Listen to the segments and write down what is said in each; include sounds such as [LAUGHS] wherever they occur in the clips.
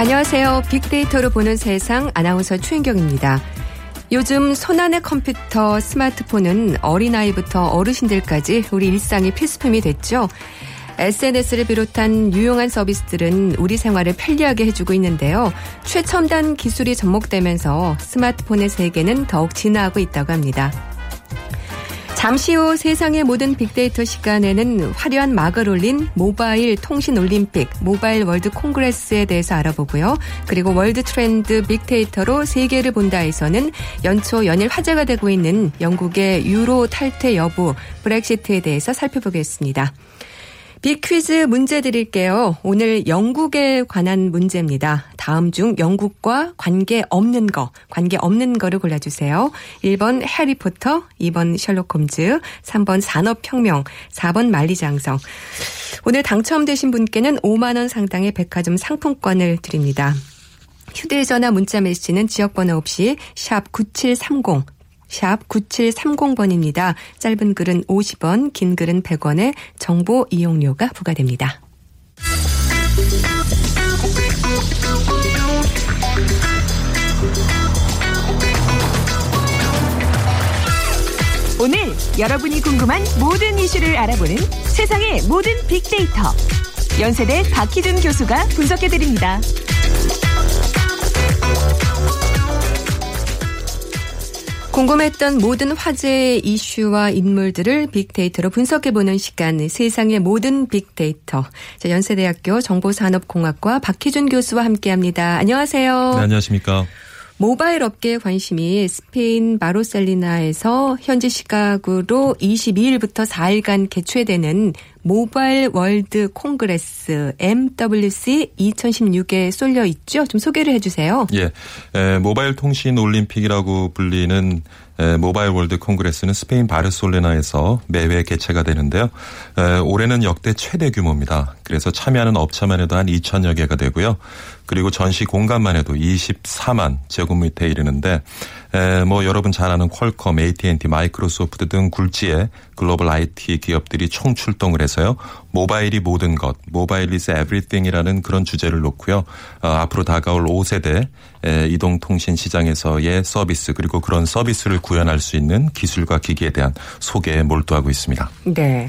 안녕하세요. 빅데이터로 보는 세상 아나운서 추인경입니다. 요즘 손안의 컴퓨터, 스마트폰은 어린아이부터 어르신들까지 우리 일상의 필수품이 됐죠. SNS를 비롯한 유용한 서비스들은 우리 생활을 편리하게 해주고 있는데요. 최첨단 기술이 접목되면서 스마트폰의 세계는 더욱 진화하고 있다고 합니다. 잠시 후 세상의 모든 빅데이터 시간에는 화려한 막을 올린 모바일 통신 올림픽, 모바일 월드 콩그레스에 대해서 알아보고요. 그리고 월드 트렌드 빅데이터로 세계를 본다에서는 연초 연일 화제가 되고 있는 영국의 유로 탈퇴 여부, 브렉시트에 대해서 살펴보겠습니다. 빅퀴즈 문제 드릴게요. 오늘 영국에 관한 문제입니다. 다음 중 영국과 관계 없는 거, 관계 없는 거를 골라주세요. 1번 해리포터, 2번 셜록 홈즈, 3번 산업혁명, 4번 만리장성. 오늘 당첨되신 분께는 5만원 상당의 백화점 상품권을 드립니다. 휴대전화 문자 메시지는 지역번호 없이 샵 9730, 샵 9730번입니다. 짧은 글은 50원, 긴 글은 100원의 정보 이용료가 부과됩니다. 오늘 여러분이 궁금한 모든 이슈를 알아보는 세상의 모든 빅데이터. 연세대 박희준 교수가 분석해드립니다. 궁금했던 모든 화제의 이슈와 인물들을 빅데이터로 분석해보는 시간, 세상의 모든 빅데이터. 자, 연세대학교 정보산업공학과 박희준 교수와 함께합니다. 안녕하세요. 네, 안녕하십니까. 모바일 업계의 관심이 스페인 바르셀로나에서 현지 시각으로 22일부터 4일간 개최되는 모바일 월드 콩그레스 MWC 2016에 쏠려 있죠. 좀 소개를 해주세요. 예, 에, 모바일 통신 올림픽이라고 불리는 에, 모바일 월드 콩그레스는 스페인 바르셀로나에서 매해 개최가 되는데요. 에, 올해는 역대 최대 규모입니다. 그래서 참여하는 업체만 해도 한 2천여 개가 되고요. 그리고 전시 공간만 해도 24만 제곱미터에 이르는데 에, 뭐 여러분 잘 아는 퀄컴, AT&T, 마이크로소프트 등 굴지의 글로벌 IT 기업들이 총 출동을 해서요. 모바일이 모든 것, 모바일 is everything이라는 그런 주제를 놓고요. 어, 앞으로 다가올 5세대 에, 이동통신 시장에서의 서비스 그리고 그런 서비스를 구현할 수 있는 기술과 기기에 대한 소개에 몰두하고 있습니다. 네.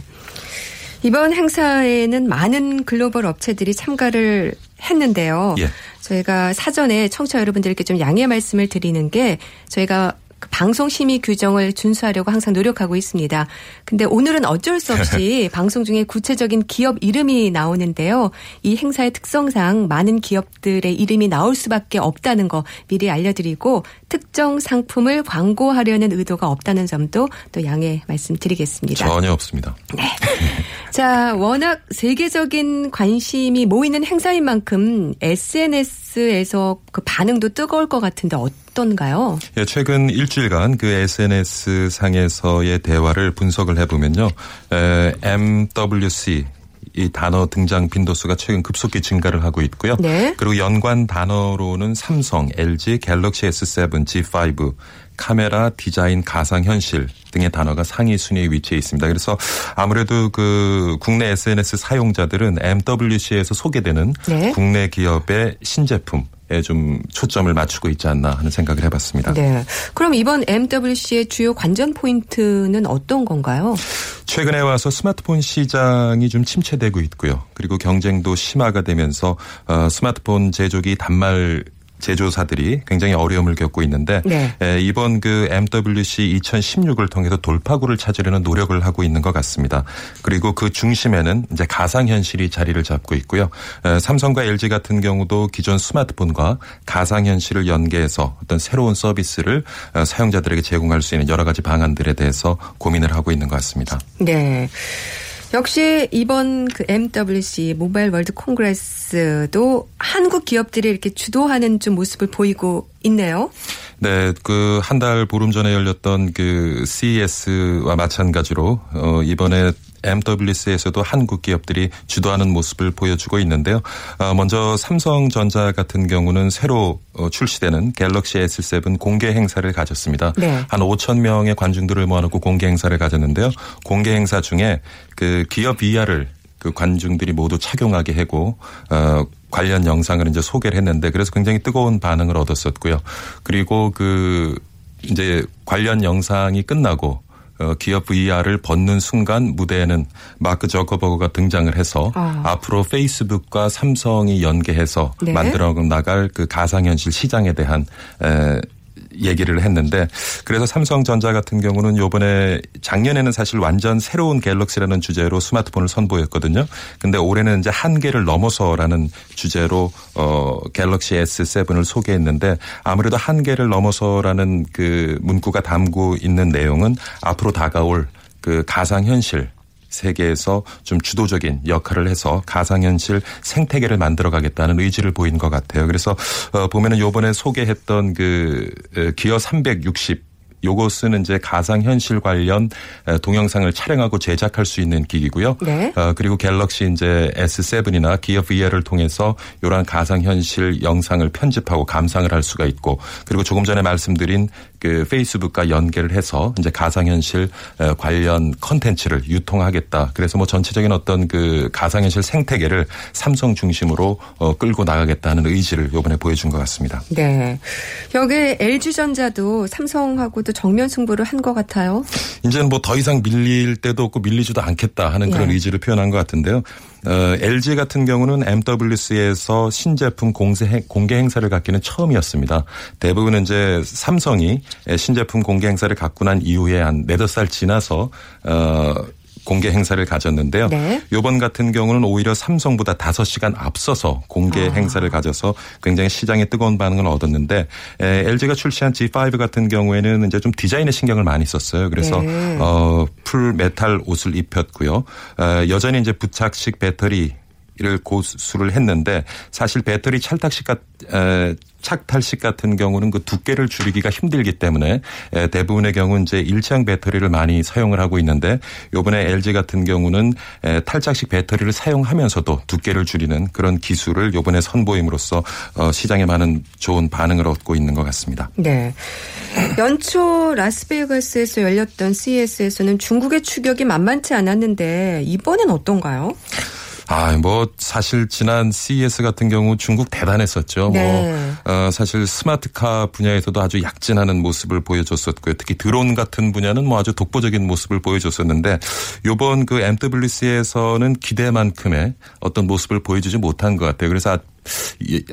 이번 행사에는 많은 글로벌 업체들이 참가를 했는데요. 예. 저희가 사전에 청취자 여러분들께 좀 양해 말씀을 드리는 게 저희가 그 방송 심의 규정을 준수하려고 항상 노력하고 있습니다. 근데 오늘은 어쩔 수 없이 [LAUGHS] 방송 중에 구체적인 기업 이름이 나오는데요. 이 행사의 특성상 많은 기업들의 이름이 나올 수밖에 없다는 거 미리 알려드리고 특정 상품을 광고하려는 의도가 없다는 점도 또 양해 말씀드리겠습니다. 전혀 없습니다. [LAUGHS] 자, 워낙 세계적인 관심이 모이는 행사인 만큼 SNS에서 그 반응도 뜨거울 것 같은데 어떤가요? 예, 최근 일주일간 그 SNS 상에서의 대화를 분석을 해보면요. 에, MWC 이 단어 등장 빈도수가 최근 급속히 증가를 하고 있고요. 네. 그리고 연관 단어로는 삼성, LG, 갤럭시 S7, G5, 카메라, 디자인, 가상현실 등의 단어가 상위 순위에 위치해 있습니다. 그래서 아무래도 그 국내 SNS 사용자들은 MWC에서 소개되는 네. 국내 기업의 신제품 에좀 초점을 맞추고 있지 않나 하는 생각을 해봤습니다. 네. 그럼 이번 MWC의 주요 관전 포인트는 어떤 건가요? 최근에 와서 스마트폰 시장이 좀 침체되고 있고요. 그리고 경쟁도 심화가 되면서 어, 스마트폰 제조기 단말 제조사들이 굉장히 어려움을 겪고 있는데 네. 에, 이번 그 MWC 2016을 통해서 돌파구를 찾으려는 노력을 하고 있는 것 같습니다. 그리고 그 중심에는 이제 가상현실이 자리를 잡고 있고요. 에, 삼성과 LG 같은 경우도 기존 스마트폰과 가상현실을 연계해서 어떤 새로운 서비스를 어, 사용자들에게 제공할 수 있는 여러 가지 방안들에 대해서 고민을 하고 있는 것 같습니다. 네. 역시 이번 그 MWC 모바일 월드 콩그레스도 한국 기업들이 이렇게 주도하는 좀 모습을 보이고 있네요. 네, 그 한 달 보름 전에 열렸던 그 CES와 마찬가지로 어 이번에 MWC에서도 한국 기업들이 주도하는 모습을 보여주고 있는데요. 아, 먼저 삼성전자 같은 경우는 새로 어, 출시되는 갤럭시 S7 공개 행사를 가졌습니다. 네. 한 5천 명의 관중들을 모아놓고 공개 행사를 가졌는데요. 공개 행사 중에 그 기업 VR을 그 관중들이 모두 착용하게 하고 어 관련 영상을 이제 소개를 했는데 그래서 굉장히 뜨거운 반응을 얻었었고요. 그리고 그 이제 관련 영상이 끝나고 어, 기업 VR을 벗는 순간 무대에는 마크 저커버그가 등장을 해서 아. 앞으로 페이스북과 삼성이 연계해서 네. 만들어 나갈 그 가상현실 시장에 대한 에, 얘기를 했는데 그래서 삼성전자 같은 경우는 요번에 작년에는 사실 완전 새로운 갤럭시라는 주제로 스마트폰을 선보였거든요. 근데 올해는 이제 한계를 넘어서라는 주제로 어 갤럭시 S7을 소개했는데 아무래도 한계를 넘어서라는 그 문구가 담고 있는 내용은 앞으로 다가올 그 가상현실 세계에서 좀 주도적인 역할을 해서 가상현실 생태계를 만들어가겠다는 의지를 보인 것 같아요. 그래서 어 보면은 요번에 소개했던 그 어, 기어 360 요것은 이제 가상 현실 관련 에, 동영상을 촬영하고 제작할 수 있는 기기고요. 네. 어, 그리고 갤럭시 이제 S7이나 기어 VR을 통해서 이러한 가상 현실 영상을 편집하고 감상을 할 수가 있고 그리고 조금 전에 말씀드린 그 페이스북과 연계를 해서 이제 가상현실 에, 관련 컨텐츠를 유통하겠다. 그래서 뭐 전체적인 어떤 그 가상현실 생태계를 삼성 중심으로 어, 끌고 나가겠다는 의지를 이번에 보여준 것 같습니다. 네. 여기 LG전자도 삼성하고도 정면 승부를 한 것 같아요. 이제는 뭐 더 이상 밀릴 때도 없고 밀리지도 않겠다 하는 그런 예. 의지를 표현한 것 같은데요. 어, LG 같은 경우는 MWC에서 신제품 공세 행- 공개 행사를 갖기는 처음이었습니다. 대부분은 이제 삼성이 신제품 공개 행사를 갖고 난 이후에 한 네다섯 시간 지나서 어, 공개 행사를 가졌는데요. 네. 요번 같은 경우는 오히려 삼성보다 5시간 앞서서 공개 아. 행사를 가져서 굉장히 시장에 뜨거운 반응을 얻었는데 에, LG가 출시한 G5 같은 경우에는 이제 좀 디자인에 신경을 많이 썼어요. 그래서 네. 어, 풀 메탈 옷을 입혔고요. 어, 여전히 이제 탈착식 배터리를 고수를 했는데 사실 배터리 찰탁식 같 에, 착탈식 같은 경우는 그 두께를 줄이기가 힘들기 때문에 에, 대부분의 경우 이제 일체형 배터리를 많이 사용을 하고 있는데 요번에 LG 같은 경우는 에, 탈착식 배터리를 사용하면서도 두께를 줄이는 그런 기술을 요번에 선보임으로써 어, 시장에 많은 좋은 반응을 얻고 있는 것 같습니다. 네. 연초 라스베이거스에서 열렸던 CES에서는 중국의 추격이 만만치 않았는데 이번엔 어떤가요? 아, 뭐 사실 지난 CES 같은 경우 중국 대단했었죠. 네. 뭐 어, 사실 스마트카 분야에서도 아주 약진하는 모습을 보여줬었고요. 특히 드론 같은 분야는 뭐 아주 독보적인 모습을 보여줬었는데 요번 그 MWC에서는 기대만큼의 어떤 모습을 보여주지 못한 것 같아요. 그래서 이-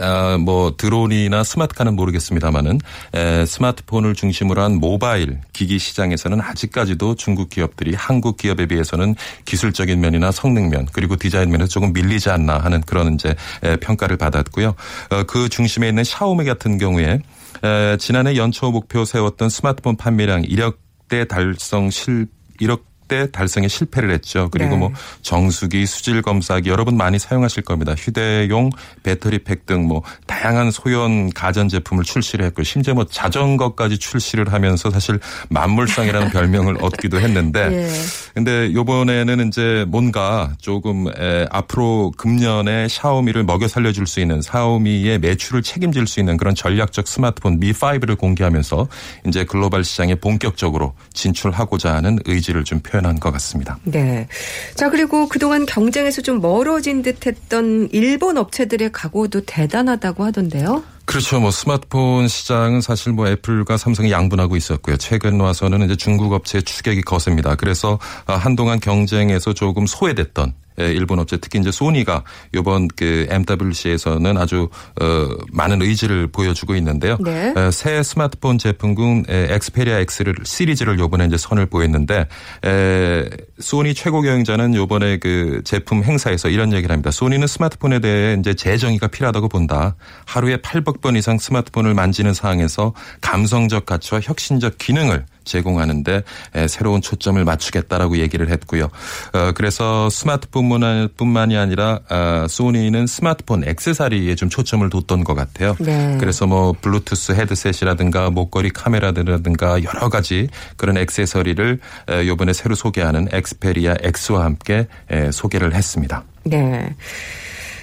아, 뭐 드론이나 스마트카는 모르겠습니다만은 에, 스마트폰을 중심으로 한 모바일 기기 시장에서는 아직까지도 중국 기업들이 한국 기업에 비해서는 기술적인 면이나 성능 면 그리고 디자인 면에서 조금 밀리지 않나 하는 그런 이제 에, 평가를 받았고요. 어, 그 중심에 있는 샤오미 같은 경우에 에, 지난해 연초 목표 세웠던 스마트폰 판매량 1억 대 달성 실 1억 대 달성에 실패를 했죠. 그리고 네. 뭐 정수기, 수질 검사기 여러분 많이 사용하실 겁니다. 휴대용 배터리팩 등 뭐 다양한 소형 가전 제품을 출시를 했고 심지어 뭐 자전거까지 출시를 하면서 사실 만물상이라는 별명을 [LAUGHS] 얻기도 했는데 예. 근데 요번에는 이제 뭔가 조금 에, 앞으로 금년에 샤오미를 먹여 살려줄 수 있는 샤오미의 매출을 책임질 수 있는 그런 전략적 스마트폰 미5를 공개하면서 이제 글로벌 시장에 본격적으로 진출하고자 하는 의지를 좀 표현 한 것 같습니다. 네. 자, 그리고 그동안 경쟁에서 좀 멀어진 듯 했던 일본 업체들의 각오도 대단하다고 하던데요. 그렇죠. 뭐 스마트폰 시장은 사실 뭐 애플과 삼성이 양분하고 있었고요. 최근 와서는 이제 중국 업체의 추격이 거셉니다. 그래서 아, 한동안 경쟁에서 조금 소외됐던 에, 일본 업체 특히 이제 소니가 이번 그 MWC에서는 아주 어, 많은 의지를 보여주고 있는데요. 네. 에, 새 스마트폰 제품군 에, 엑스페리아 X를 시리즈를 요번에 이제 선을 보였는데 에, 소니 최고 경영자는 요번에 그 제품 행사에서 이런 얘기를 합니다. 소니는 스마트폰에 대해 이제 재정의가 필요하다고 본다. 하루에 800번 이상 스마트폰을 만지는 상황에서 감성적 가치와 혁신적 기능을 제공하는데 에, 새로운 초점을 맞추겠다라고 얘기를 했고요. 어, 그래서 스마트폰뿐만이 아니라 아, 소니는 스마트폰 액세서리에 좀 초점을 뒀던 것 같아요. 네. 그래서 뭐 블루투스 헤드셋이라든가 목걸이 카메라라든가 여러 가지 그런 액세서리를 에, 이번에 새로 소개하는 엑스페리아 X와 함께 에, 소개를 했습니다. 네.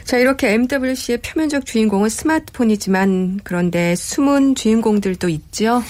자, 이렇게 MWC의 표면적 주인공은 스마트폰이지만 그런데 숨은 주인공들도 있죠.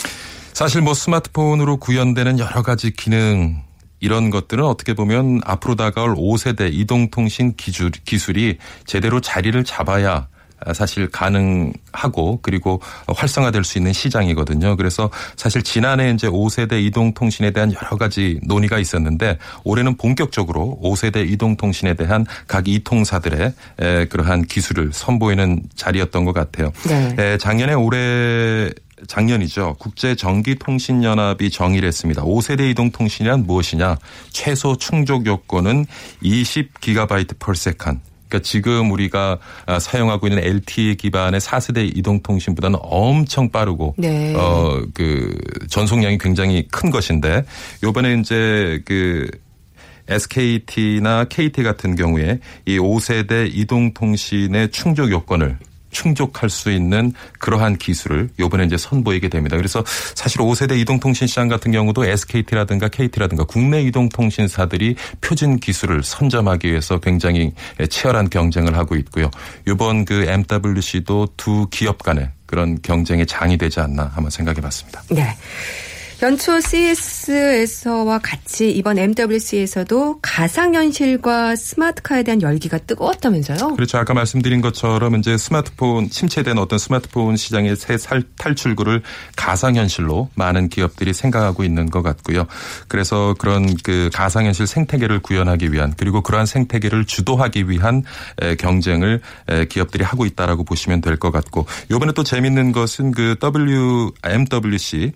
사실 뭐 스마트폰으로 구현되는 여러 가지 기능 이런 것들은 어떻게 보면 앞으로 다가올 5세대 이동통신 기술, 기술이 제대로 자리를 잡아야 사실 가능하고 그리고 활성화될 수 있는 시장이거든요. 그래서 사실 지난해 이제 5세대 이동통신에 대한 여러 가지 논의가 있었는데 올해는 본격적으로 5세대 이동통신에 대한 각 이통사들의 에, 그러한 기술을 선보이는 자리였던 것 같아요. 네. 에, 작년에 올해 작년이죠. 국제전기통신연합이 정의를 했습니다. 5세대 이동 통신이란 무엇이냐? 최소 충족 요건은 20GB per second. 그러니까 지금 우리가 아, 사용하고 있는 LTE 기반의 4세대 이동통신보다는 엄청 빠르고 네. 어그 전송량이 굉장히 큰 것인데 요번에 이제 그 SKT나 KT 같은 경우에 이 5세대 이동통신의 충족 요건을 충족할 수 있는 그러한 기술을 요번에 이제 선보이게 됩니다. 그래서 사실 5세대 이동통신 시장 같은 경우도 SKT라든가 KT라든가 국내 이동통신사들이 표준 기술을 선점하기 위해서 굉장히 치열한 경쟁을 하고 있고요. 이번 그 MWC도 두 기업 간의 그런 경쟁의 장이 되지 않나 한번 생각해 봤습니다. 네. 연초 CS에서와 같이 이번 MWC에서도 가상현실과 스마트카에 대한 열기가 뜨거웠다면서요? 그렇죠. 아까 말씀드린 것처럼 이제 스마트폰 침체된 어떤 스마트폰 시장의 새 살- 탈출구를 가상현실로 많은 기업들이 생각하고 있는 것 같고요. 그래서 그런 그 가상현실 생태계를 구현하기 위한 그리고 그러한 생태계를 주도하기 위한 에, 경쟁을 에, 기업들이 하고 있다라고 보시면 될 것 같고 요번에 또 재밌는 것은 그 W MWC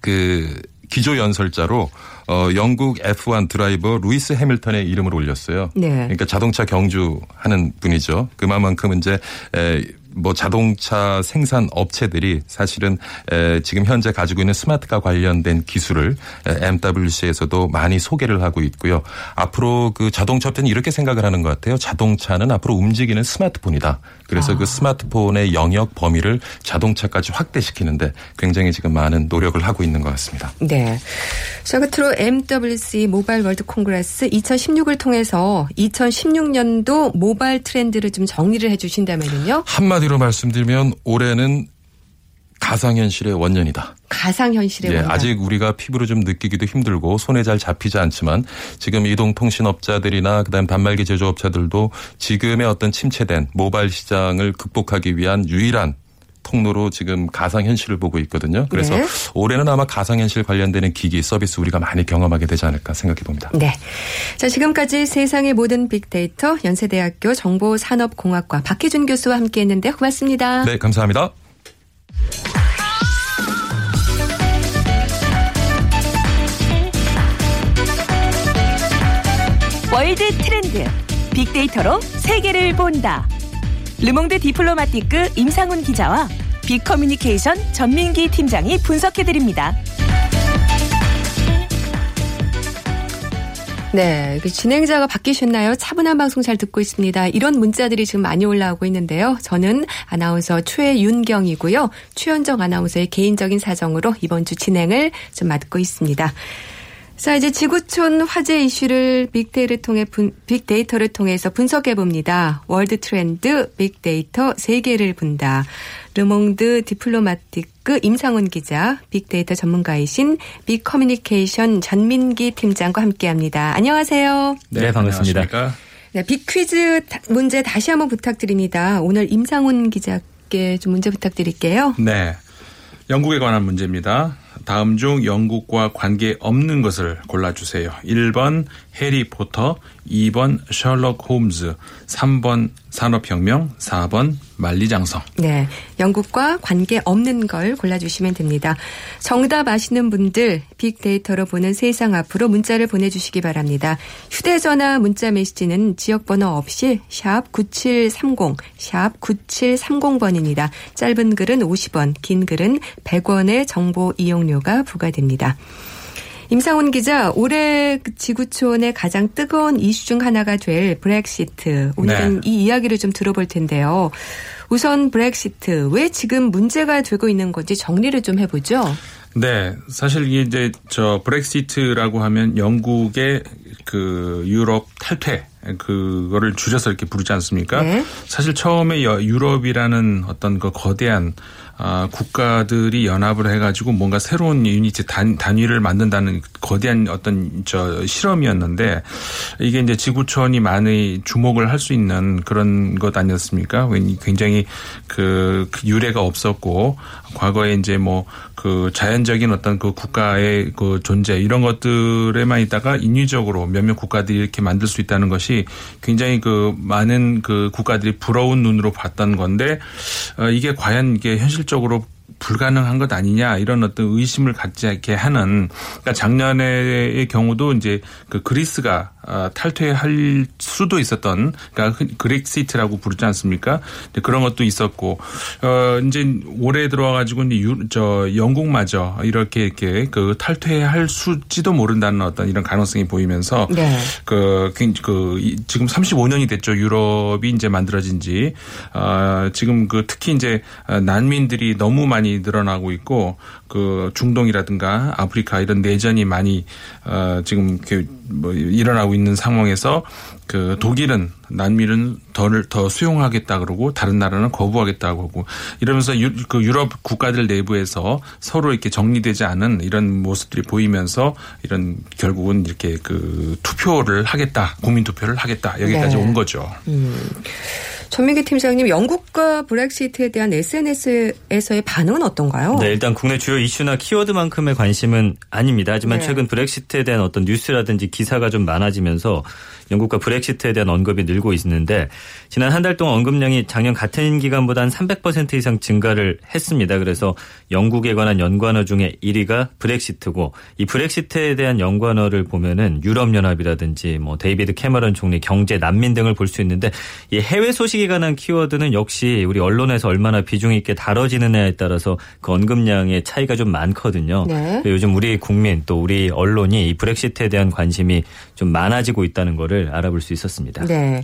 그 기조 연설자로 어 영국 F1 드라이버 루이스 해밀턴의 이름을 올렸어요. 네. 그러니까 자동차 경주 하는 분이죠. 그만큼 이제 에, 뭐 자동차 생산 업체들이 사실은 에, 지금 현재 가지고 있는 스마트카 관련된 기술을 에, MWC에서도 많이 소개를 하고 있고요. 앞으로 그 자동차 업체는 이렇게 생각을 하는 것 같아요. 자동차는 앞으로 움직이는 스마트폰이다. 그래서 그 스마트폰의 영역 범위를 자동차까지 확대시키는데 굉장히 지금 많은 노력을 하고 있는 것 같습니다. 네. 자, 끝으로 MWC 모바일 월드 콩그레스 2016을 통해서 2016년도 모바일 트렌드를 좀 정리를 해 주신다면요. 한마디로 말씀드리면 올해는 가상현실의 원년이다. 가상현실의 예, 원년. 아직 우리가 피부로 좀 느끼기도 힘들고 손에 잘 잡히지 않지만 지금 이동통신업자들이나 그다음 단말기 제조업자들도 지금의 어떤 침체된 모바일 시장을 극복하기 위한 유일한 통로로 지금 가상 현실을 보고 있거든요. 그래서 네. 올해는 아마 가상 현실 관련되는 기기 서비스 우리가 많이 경험하게 되지 않을까 생각해 봅니다. 네. 자, 지금까지 세상의 모든 빅데이터 연세대학교 정보산업공학과 박희준 교수와 함께 했는데 고맙습니다. 네, 감사합니다. 월드 트렌드 빅데이터로 세계를 본다. 르몽드 디플로마티크 임상훈 기자와 빅커뮤니케이션 전민기 팀장이 분석해 드립니다. 네, 그 진행자가 바뀌셨나요? 차분한 방송 잘 듣고 있습니다. 이런 문자들이 지금 많이 올라오고 있는데요. 저는 아나운서 최윤경이고요. 최현정 아나운서의 개인적인 사정으로 이번 주 진행을 좀 맡고 있습니다. 자, 이제 지구촌 화제 이슈를 빅데이터를 통해 분, 빅데이터를 통해서 분석해 봅니다. 월드 트렌드 빅데이터 세계를 본다. 르몽드 디플로마티크 임상훈 기자, 빅데이터 전문가이신 빅커뮤니케이션 전민기 팀장과 함께합니다. 안녕하세요. 네, 반갑습니다. 안녕하십니까? 네, 빅퀴즈 다- 문제 다시 한번 부탁드립니다. 오늘 임상훈 기자께 좀 문제 부탁드릴게요. 네. 영국에 관한 문제입니다. 다음 중 영국과 관계 없는 것을 골라주세요. 1번 해리 포터, 2번 셜록 홈즈, 3번 산업혁명, 4번 만리장성. 네. 영국과 관계 없는 걸 골라주시면 됩니다. 정답 아시는 분들 빅데이터로 보는 세상 앞으로 문자를 보내주시기 바랍니다. 휴대전화 문자 메시지는 지역번호 없이 샵 9730, 샵 9730번입니다. 짧은 글은 50원, 긴 글은 100원의 정보 이용료가 부과됩니다. 임상훈 기자, 올해 그 지구촌의 가장 뜨거운 이슈 중 하나가 될 브렉시트. 오늘은 네. 이 이야기를 좀 들어볼 텐데요. 우선 브렉시트, 왜 지금 문제가 되고 있는 건지 정리를 좀 해보죠. 네, 사실 이제 저 브렉시트라고 하면 영국의 그 유럽 탈퇴 그거를 줄여서 이렇게 부르지 않습니까? 네. 사실 처음에 여- 유럽이라는 어떤 그 거대한 아, 국가들이 연합을 해가지고 뭔가 새로운 유니티 단, 단위를 만든다는 거대한 어떤 저 실험이었는데 이게 이제 지구촌이 많이 주목을 할 수 있는 그런 것 아니었습니까? 왠- 굉장히 그, 그 유례가 없었고 과거에 이제 뭐 그 자연적인 어떤 그 국가의 그 존재 이런 것들에만 있다가 인위적으로 몇몇 국가들이 이렇게 만들 수 있다는 것이 굉장히 그 많은 그 국가들이 부러운 눈으로 봤던 건데 어, 이게 과연 이게 현실적으로 불가능한 것 아니냐 이런 어떤 의심을 갖지 않게 하는 그러니까 작년의 경우도 이제 그 그리스가 아, 탈퇴할 수도 있었던 그러니까 흔- 그렉시트라고 부르지 않습니까? 그런 것도 있었고 어 이제 올해 들어와 가지고 이제 유, 저 영국마저 이렇게 이렇게 그 탈퇴할 수지도 모른다는 어떤 이런 가능성이 보이면서 네. 그, 굉- 그, 이- 지금 35년이 됐죠. 유럽이 이제 만들어진 지. 아, 지금 그 특히 이제 아, 난민들이 너무 많이 늘어나고 있고 그 중동이라든가 아프리카 이런 내전이 많이 어, 지금 이렇게 뭐 일어나고 있는 상황에서 그 독일은 난민은 더, 더 수용하겠다 그러고 다른 나라는 거부하겠다고 하고 이러면서 유, 그 유럽 국가들 내부에서 서로 이렇게 정리되지 않은 이런 모습들이 보이면서 이런 결국은 이렇게 그 투표를 하겠다 국민 투표를 하겠다 여기까지 네. 온 거죠. 전민기 팀장님, 영국과 브렉시트에 대한 SNS에서의 반응은 어떤가요? 네, 일단 국내 주요 이슈나 키워드만큼의 관심은 아닙니다. 하지만 네. 최근 브렉시트에 대한 어떤 뉴스라든지 기사가 좀 많아지면서 영국과 브렉시트에 대한 언급이 늘고 있는데 지난 한 달 동안 언급량이 작년 같은 기간보다 한 300% 이상 증가를 했습니다. 그래서 영국에 관한 연관어 중에 1위가 브렉시트고 이 브렉시트에 대한 연관어를 보면은 유럽연합이라든지 뭐 데이비드 캐머런 총리 경제 난민 등을 볼 수 있는데 이 해외 소식에 관한 키워드는 역시 우리 언론에서 얼마나 비중 있게 다뤄지느냐에 따라서 그 언급량의 차이가 좀 많거든요. 네. 요즘 우리 국민 또 우리 언론이 이 브렉시트에 대한 관심이 좀 많아지고 있다는 거를 알아볼 수 있었습니다. 네.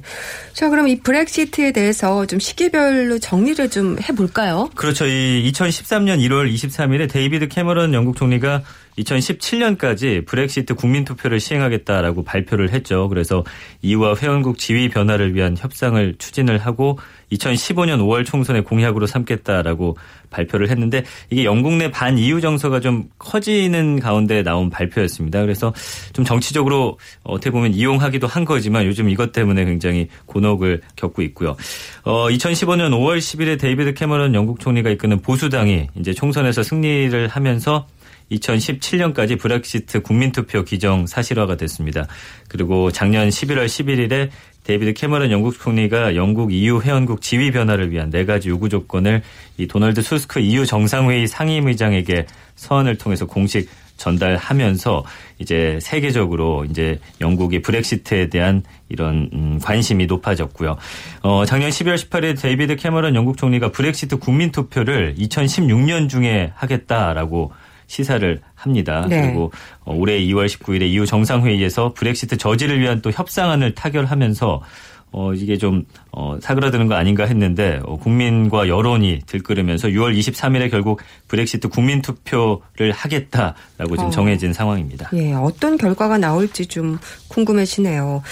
자, 그럼 이 브렉시트에 대해서 좀 시기별로 정리를 좀 해볼까요? 그렇죠. 이 2013년 1월 23일에 데이비드 캐머런 영국 총리가 2017년까지 브렉시트 국민투표를 시행하겠다라고 발표를 했죠. 그래서 EU와 회원국 지위 변화를 위한 협상을 추진을 하고 2015년 5월 총선에 공약으로 삼겠다라고 발표를 했는데 이게 영국 내 반 EU 정서가 좀 커지는 가운데 나온 발표였습니다. 그래서 좀 정치적으로 어떻게 보면 이용하기도 한 거지만 요즘 이것 때문에 굉장히 곤혹을 겪고 있고요. 어, 2015년 5월 10일에 데이비드 캐머런 영국 총리가 이끄는 보수당이 이제 총선에서 승리를 하면서 2017년까지 브렉시트 국민투표 기정 사실화가 됐습니다. 그리고 작년 11월 11일에 데이비드 캐머런 영국 총리가 영국 EU 회원국 지위 변화를 위한 네 가지 요구 조건을 이 도널드 투스크 EU 정상회의 상임의장에게 서한을 통해서 공식 전달하면서 이제 세계적으로 이제 영국이 브렉시트에 대한 이런 음, 관심이 높아졌고요. 어, 작년 12월 18일 데이비드 캐머런 영국 총리가 브렉시트 국민 투표를 2016년 중에 하겠다라고 시사를 합니다. 네. 그리고 어, 올해 2월 19일에 EU 정상회의에서 브렉시트 저지를 위한 또 협상안을 타결하면서 어, 이게 좀, 어, 사그라드는 거 아닌가 했는데, 어, 국민과 여론이 들끓으면서 6월 23일에 결국 브렉시트 국민투표를 하겠다라고 지금 어. 정해진 상황입니다. 예, 어떤 결과가 나올지 좀 궁금해지네요.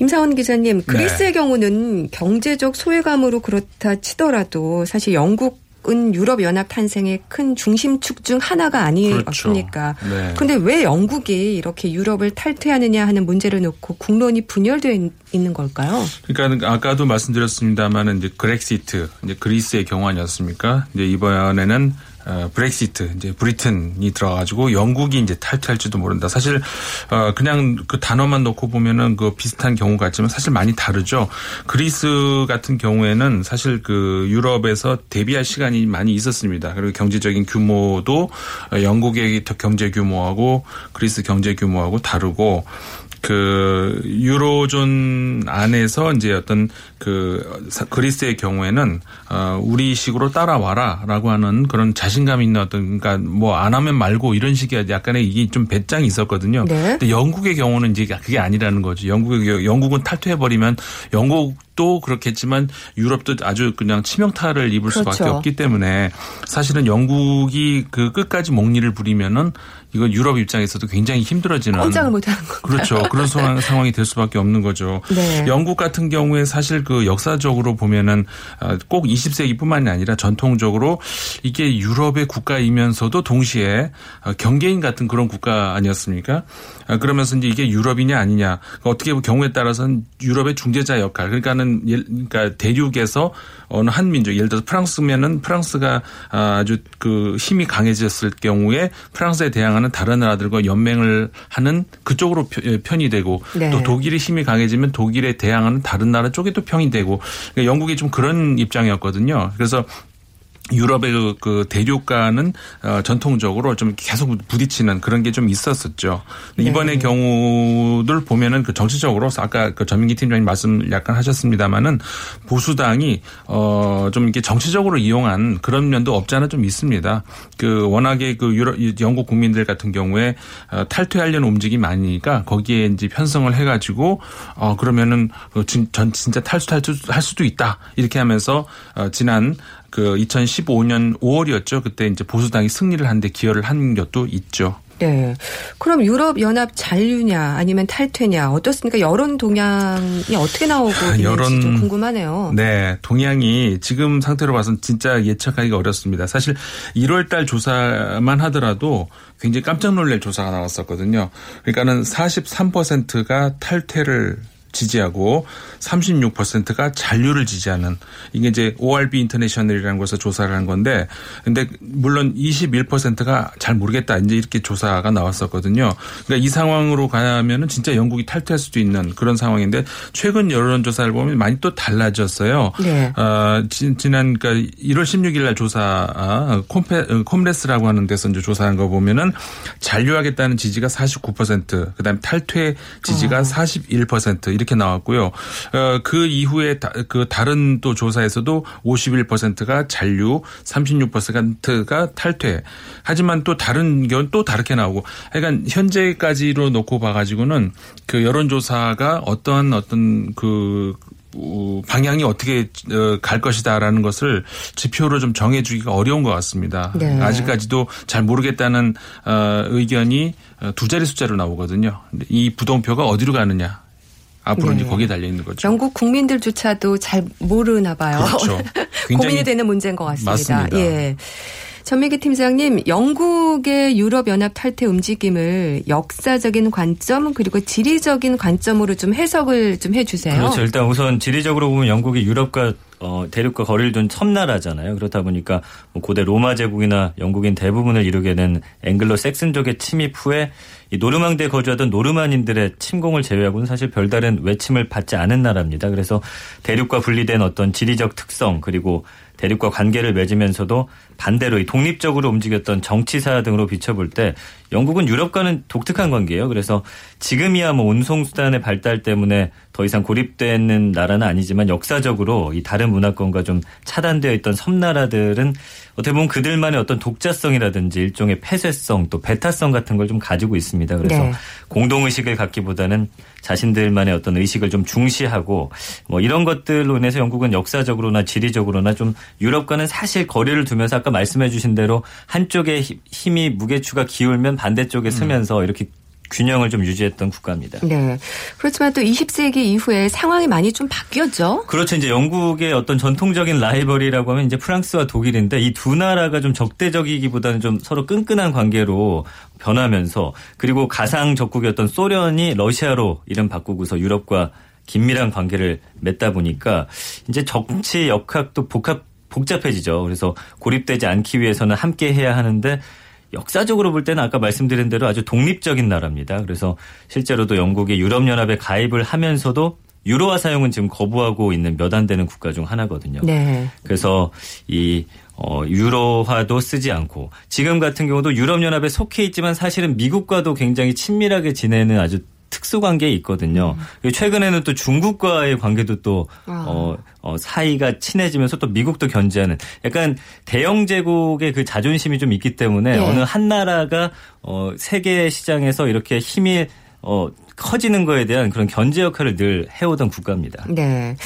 임사원 기자님, 그리스의 경우는 경제적 소외감으로 그렇다 치더라도 사실 영국 은 유럽 연합 탄생의 큰 중심축 중 하나가 아니었습니까? 그렇죠. 네. 근데 왜 영국이 이렇게 유럽을 탈퇴하느냐 하는 문제를 놓고 국론이 분열되어 있- 있는 걸까요? 그러니까 아까도 말씀드렸습니다만은 이제 그렉시트 이제 그리스의 경우 아니었습니까? 이제 이번에는 어, 브렉시트 이제 브리튼이 들어가지고 영국이 이제 탈퇴할지도 모른다. 사실 어, 그냥 그 단어만 놓고 보면은 그 비슷한 경우 같지만 사실 많이 다르죠. 그리스 같은 경우에는 사실 그 유럽에서 대비할 시간이 많이 있었습니다. 그리고 경제적인 규모도 어, 영국의 경제 규모하고 그리스 경제 규모하고 다르고 그 유로존 안에서 이제 어떤 그 그리스의 경우에는 어 우리식으로 따라와라라고 하는 그런 자신감 있는 어떤 그러니까 뭐 안 하면 말고 이런 식의 약간의 이게 좀 배짱이 있었거든요. 네. 근데 영국의 경우는 이제 그게 아니라는 거죠. 영국의 영국은 탈퇴해 버리면 영국 또 그렇겠지만 유럽도 아주 그냥 치명타를 입을 그렇죠. 수밖에 없기 때문에 사실은 영국이 그 끝까지 목리를 부리면은 이건 유럽 입장에서도 굉장히 힘들어지는 꼼짝을 못하는 거. 그렇죠. 그런 상황, [LAUGHS] 상황이 될 수밖에 없는 거죠. 네. 영국 같은 경우에 사실 그 역사적으로 보면은 어, 꼭 20세기뿐만이 아니라 전통적으로 이게 유럽의 국가이면서도 동시에 어, 경계인 같은 그런 국가 아니었습니까? 아, 그러면서 이제 이게 유럽이냐 아니냐 그러니까 어떻게 보면 경우에 따라서는 유럽의 중재자 역할 그러니까는 예- 그러니까 대륙에서 어느 한 민족 예를 들어서 프랑스면은 프랑스가 아주 그 힘이 강해졌을 경우에 프랑스에 대항하는 다른 나라들과 연맹을 하는 그쪽으로 표- 예, 편이 되고 네. 또 독일의 힘이 강해지면 독일에 대항하는 다른 나라 쪽에 또 편이 되고 그러니까 영국이 좀 그런 입장이었거든요. 그래서 유럽의 그, 그 대륙과는 어, 전통적으로 좀 계속 부딪히는 그런 게 좀 있었었죠. 근데 네. 이번의 경우들 보면은 그 정치적으로 아까 그 전민기 팀장님 말씀 약간 하셨습니다마는 보수당이 어좀 이렇게 정치적으로 이용한 그런 면도 없지 않아 좀 있습니다. 그 워낙에 그 유럽 영국 국민들 같은 경우에 어, 탈퇴하려는 움직임이 많으니까 거기에 이제 편성을 해가지고 어 그러면은 그 진- 전 진짜 탈수 탈수 할 수도 있다 이렇게 하면서 어 지난 그 2015년 5월이었죠. 그때 이제 보수당이 승리를 하는데 기여를 한 것도 있죠. 네. 그럼 유럽 연합 잔류냐 아니면 탈퇴냐 어떻습니까? 여론 동향이 어떻게 나오고 있는지 여론- 좀 궁금하네요. 네, 동향이 지금 상태로 봐서는 진짜 예측하기가 어렵습니다. 사실 1월 달 조사만 하더라도 굉장히 깜짝 놀랄 조사가 나왔었거든요. 그러니까는 43%가 탈퇴를 지지하고 36%가 잔류를 지지하는 이게 이제 ORB 인터내셔널이라는 곳에서 조사를 한 건데 근데 물론 21%가 잘 모르겠다 이제 이렇게 조사가 나왔었거든요. 그러니까 이 상황으로 가면은 진짜 영국이 탈퇴할 수도 있는 그런 상황인데 최근 여론 조사를 보면 많이 또 달라졌어요. 네. 어, 지- 지난 그러니까 1월 16일 날 조사 아, 콤페 어, 콤레스라고 하는 데서 이제 조사한 거 보면은 잔류하겠다는 지지가 49%, 그다음에 탈퇴 지지가 41% 이렇게 나왔고요. 어, 그 이후에 다, 그 다른 또 조사에서도 51%가 잔류, 36%가 탈퇴. 하지만 또 다른 경우는 또 다르게 나오고, 하여간 현재까지로 놓고 봐가지고는 그 여론조사가 어떠한 어떤 그 어, 방향이 어떻게 어, 갈 것이다라는 것을 지표로 좀 정해주기가 어려운 것 같습니다. 네. 아직까지도 잘 모르겠다는 어, 의견이 어, 두 자리 숫자로 나오거든요. 이 부동표가 어디로 가느냐 앞으로 네. 이제 거기에 달려 있는 거죠. 영국 국민들조차도 잘 모르나 봐요. 그렇죠. 고민이 되는 문제인 것 같습니다. 맞습니다. 예. 전민기 팀장님, 영국의 유럽 연합 탈퇴 움직임을 역사적인 관점 그리고 지리적인 관점으로 좀 해석을 좀 해주세요. 그렇죠. 일단 우선 지리적으로 보면 영국이 유럽과 어, 대륙과 거리를 둔 섬나라잖아요. 그렇다 보니까 뭐 고대 로마 제국이나 영국인 대부분을 이루게 된 앵글로 섹슨족의 침입 후에 이 노르망디에 거주하던 노르만인들의 침공을 제외하고는 사실 별다른 외침을 받지 않은 나라입니다. 그래서 대륙과 분리된 어떤 지리적 특성 그리고 대륙과 관계를 맺으면서도 반대로 이 독립적으로 움직였던 정치사 등으로 비춰볼 때 영국은 유럽과는 독특한 관계예요. 그래서 지금이야 뭐 운송수단의 발달 때문에 더 이상 고립되는 나라는 아니지만 역사적으로 이 다른 문화권과 좀 차단되어 있던 섬나라들은 어떻게 보면 그들만의 어떤 독자성이라든지 일종의 폐쇄성 또 배타성 같은 걸 좀 가지고 있습니다. 그래서 네. 공동의식을 갖기보다는 자신들만의 어떤 의식을 좀 중시하고 뭐 이런 것들로 인해서 영국은 역사적으로나 지리적으로나 좀 유럽과는 사실 거리를 두면서 아까 말씀해 주신 대로 한쪽에 힘- 힘이 무게추가 기울면 반대쪽에 서면서 이렇게 균형을 좀 유지했던 국가입니다. 네. 그렇지만 또 20세기 이후에 상황이 많이 좀 바뀌었죠. 그렇죠. 이제 영국의 어떤 전통적인 라이벌이라고 하면 이제 프랑스와 독일인데 이 두 나라가 좀 적대적이기보다는 좀 서로 끈끈한 관계로 변하면서 그리고 가상 적국이었던 소련이 러시아로 이름 바꾸고서 유럽과 긴밀한 관계를 맺다 보니까 이제 정치 역학도 복합 복잡해지죠. 그래서 고립되지 않기 위해서는 함께 해야 하는데 역사적으로 볼 때는 아까 말씀드린 대로 아주 독립적인 나라입니다. 그래서 실제로도 영국이 유럽연합에 가입을 하면서도 유로화 사용은 지금 거부하고 있는 몇 안 되는 국가 중 하나거든요. 네. 그래서 이 어, 유로화도 쓰지 않고 지금 같은 경우도 유럽연합에 속해 있지만 사실은 미국과도 굉장히 친밀하게 지내는 아주 특수 관계에 있거든요. 그리고 최근에는 또 중국과의 관계도 또 아. 어, 어, 사이가 친해지면서 또 미국도 견제하는 약간 대영 제국의 그 자존심이 좀 있기 때문에 네. 어느 한 나라가 어, 세계 시장에서 이렇게 힘이 어, 커지는 거에 대한 그런 견제 역할을 늘 해오던 국가입니다. 네.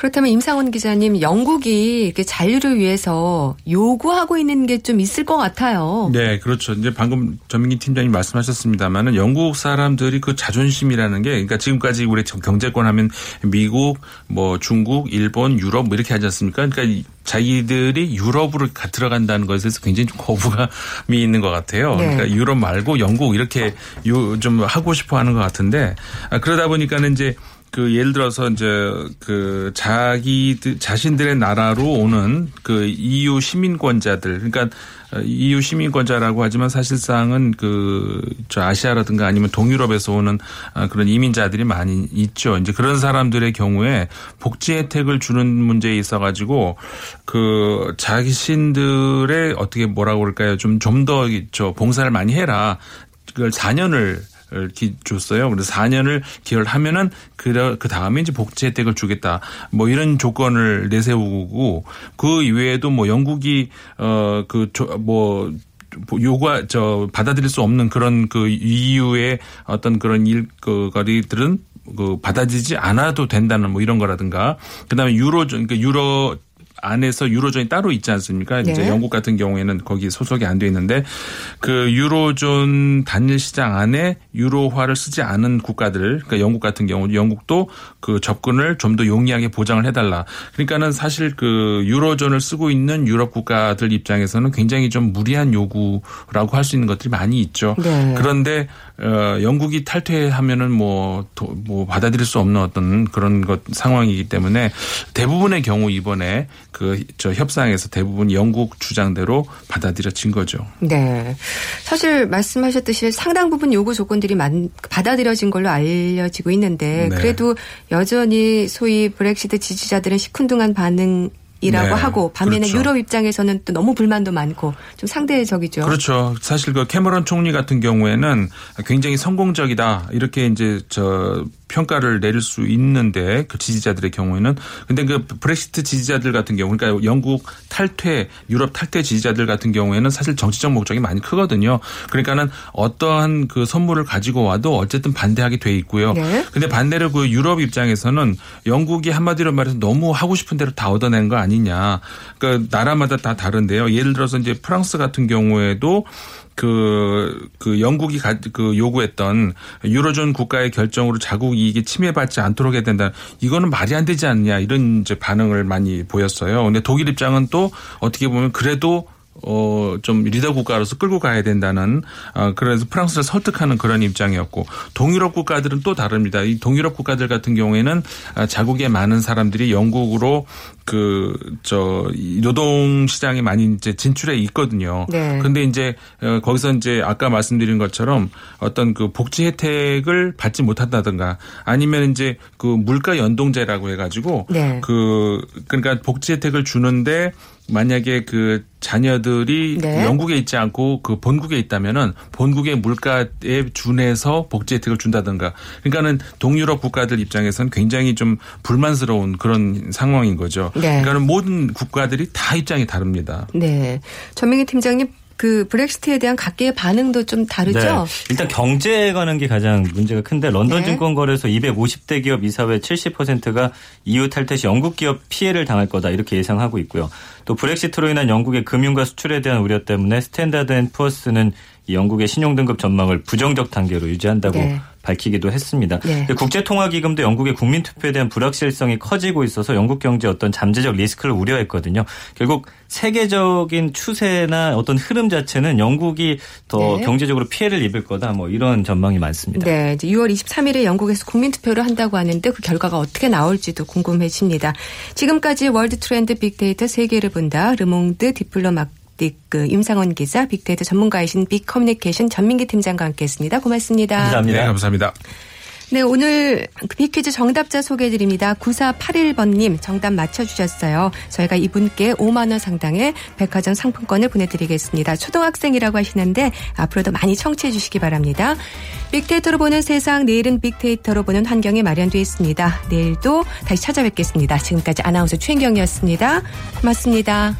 그렇다면 임상원 기자님, 영국이 이렇게 잔류를 위해서 요구하고 있는 게 좀 있을 것 같아요. 네, 그렇죠. 이제 방금 전민기 팀장님 말씀하셨습니다만은 영국 사람들이 그 자존심이라는 게 그러니까 지금까지 우리 경제권 하면 미국, 뭐 중국, 일본, 유럽 뭐 이렇게 하지 않습니까? 그러니까 이 자기들이 유럽으로 가- 들어간다는 것에서 굉장히 좀 거부감이 있는 것 같아요. 네. 그러니까 유럽 말고 영국 이렇게 요좀 하고 싶어 하는 것 같은데 아, 그러다 보니까는 이제 그 예를 들어서 이제 그 자기들 자신들의 나라로 오는 그 EU 시민권자들 그러니까 EU 시민권자라고 하지만 사실상은 그 저 아시아라든가 아니면 동유럽에서 오는 아, 그런 이민자들이 많이 있죠. 이제 그런 사람들의 경우에 복지 혜택을 주는 문제에 있어 가지고 그 자신들의 어떻게 뭐라고 그럴까요? 좀 좀 더 저 봉사를 많이 해라. 그걸 4년을 기 줬어요. 그래서 4년을 기여를 하면은 그, 그 다음에 이제 복지 혜택을 주겠다. 뭐 이런 조건을 내세우고 그 이외에도 뭐 영국이 어그뭐 요구 저 받아들일 수 없는 그런 그 EU의 어떤 그런 일그 거리들은 그 받아들이지 않아도 된다는 뭐 이런 거라든가 그다음에 유로존 그 유로 안에서 유로존이 따로 있지 않습니까? 네. 이제 영국 같은 경우에는 거기 소속이 안 돼 있는데 그 유로존 단일 시장 안에 유로화를 쓰지 않은 국가들, 그러니까 영국 같은 경우 영국도 그 접근을 좀 더 용이하게 보장을 해달라. 그러니까는 사실 그 유로존을 쓰고 있는 유럽 국가들 입장에서는 굉장히 좀 무리한 요구라고 할 수 있는 것들이 많이 있죠. 네. 그런데 어 영국이 탈퇴하면은 뭐, 도- 뭐 받아들일 수 없는 어떤 그런 것 상황이기 때문에 대부분의 경우 이번에 그 저 협상에서 대부분 영국 주장대로 받아들여진 거죠. 네. 사실 말씀하셨듯이 상당 부분 요구 조건들이 많, 받아들여진 걸로 알려지고 있는데 네. 그래도 여전히 소위 브렉시트 지지자들은 시큰둥한 반응 이라고 네. 하고 반면에 그렇죠. 유럽 입장에서는 또 너무 불만도 많고 좀 상대적이죠. 그렇죠. 사실 그 캐머런 총리 같은 경우에는 굉장히 성공적이다 이렇게 이제 저 평가를 내릴 수 있는데 그 지지자들의 경우에는 근데 그 브렉시트 지지자들 같은 경우 그러니까 영국 탈퇴 유럽 탈퇴 지지자들 같은 경우에는 사실 정치적 목적이 많이 크거든요. 그러니까는 어떠한 그 선물을 가지고 와도 어쨌든 반대하게 돼 있고요. 네. 근데 반대로 그 유럽 입장에서는 영국이 한마디로 말해서 너무 하고 싶은 대로 다 얻어낸 거 아니냐. 그러니까 나라마다 다 다른데요. 예를 들어서 이제 프랑스 같은 경우에도 그, 그 영국이 가, 그 요구했던 유로존 국가의 결정으로 자국 이익이 침해받지 않도록 해야 된다. 이거는 말이 안 되지 않냐 이런 이제 반응을 많이 보였어요. 근데 독일 입장은 또 어떻게 보면 그래도 어, 좀 리더 국가로서 끌고 가야 된다는, 어, 그래서 프랑스를 설득하는 그런 입장이었고, 동유럽 국가들은 또 다릅니다. 이 동유럽 국가들 같은 경우에는 아, 자국의 많은 사람들이 영국으로 그, 저, 이 노동 시장에 많이 이제 진출해 있거든요. 네. 근데 이제, 어, 거기서 이제 아까 말씀드린 것처럼 어떤 그 복지 혜택을 받지 못한다든가 아니면 이제 그 물가 연동제라고 해 가지고 네. 그, 그러니까 복지 혜택을 주는데 만약에 그 자녀들이 네. 영국에 있지 않고 그 본국에 있다면은 본국의 물가에 준해서 복지 혜택을 준다든가 그러니까는 동유럽 국가들 입장에서는 굉장히 좀 불만스러운 그런 상황인 거죠. 네. 그러니까는 모든 국가들이 다 입장이 다릅니다. 네. 전민기 팀장님 그 브렉시트에 대한 각계의 반응도 좀 다르죠? 네. 일단 경제에 관한 게 가장 문제가 큰데 런던 네. 증권거래소 250대 기업 이사회 70%가 EU 탈퇴 시 영국 기업 피해를 당할 거다 이렇게 예상하고 있고요. 또 브렉시트로 인한 영국의 금융과 수출에 대한 우려 때문에 스탠다드 앤 푸어스는 이 영국의 신용등급 전망을 부정적 단계로 유지한다고 네. 밝히기도 했습니다. 네. 국제통화기금도 영국의 국민투표에 대한 불확실성이 커지고 있어서 영국 경제 어떤 잠재적 리스크를 우려했거든요. 결국 세계적인 추세나 어떤 흐름 자체는 영국이 더 네. 경제적으로 피해를 입을 거다 뭐 이런 전망이 많습니다. 네, 이제 6월 23일에 영국에서 국민투표를 한다고 하는데 그 결과가 어떻게 나올지도 궁금해집니다. 지금까지 월드 트렌드 빅데이터 세계를 본다 르몽드 디플로마티크 임상원 기자, 빅데이터 전문가이신 빅커뮤니케이션 전민기 팀장과 함께했습니다. 고맙습니다. 감사합니다. 네, 감사합니다. 네, 오늘 그 빅퀴즈 정답자 소개해 드립니다. 9481번님 정답 맞춰주셨어요. 저희가 이분께 5만원 상당의 백화점 상품권을 보내드리겠습니다. 초등학생이라고 하시는데 앞으로도 많이 청취해 주시기 바랍니다. 빅데이터로 보는 세상, 내일은 빅데이터로 보는 환경이 마련되어 있습니다. 내일도 다시 찾아뵙겠습니다. 지금까지 아나운서 최인경이었습니다. 고맙습니다.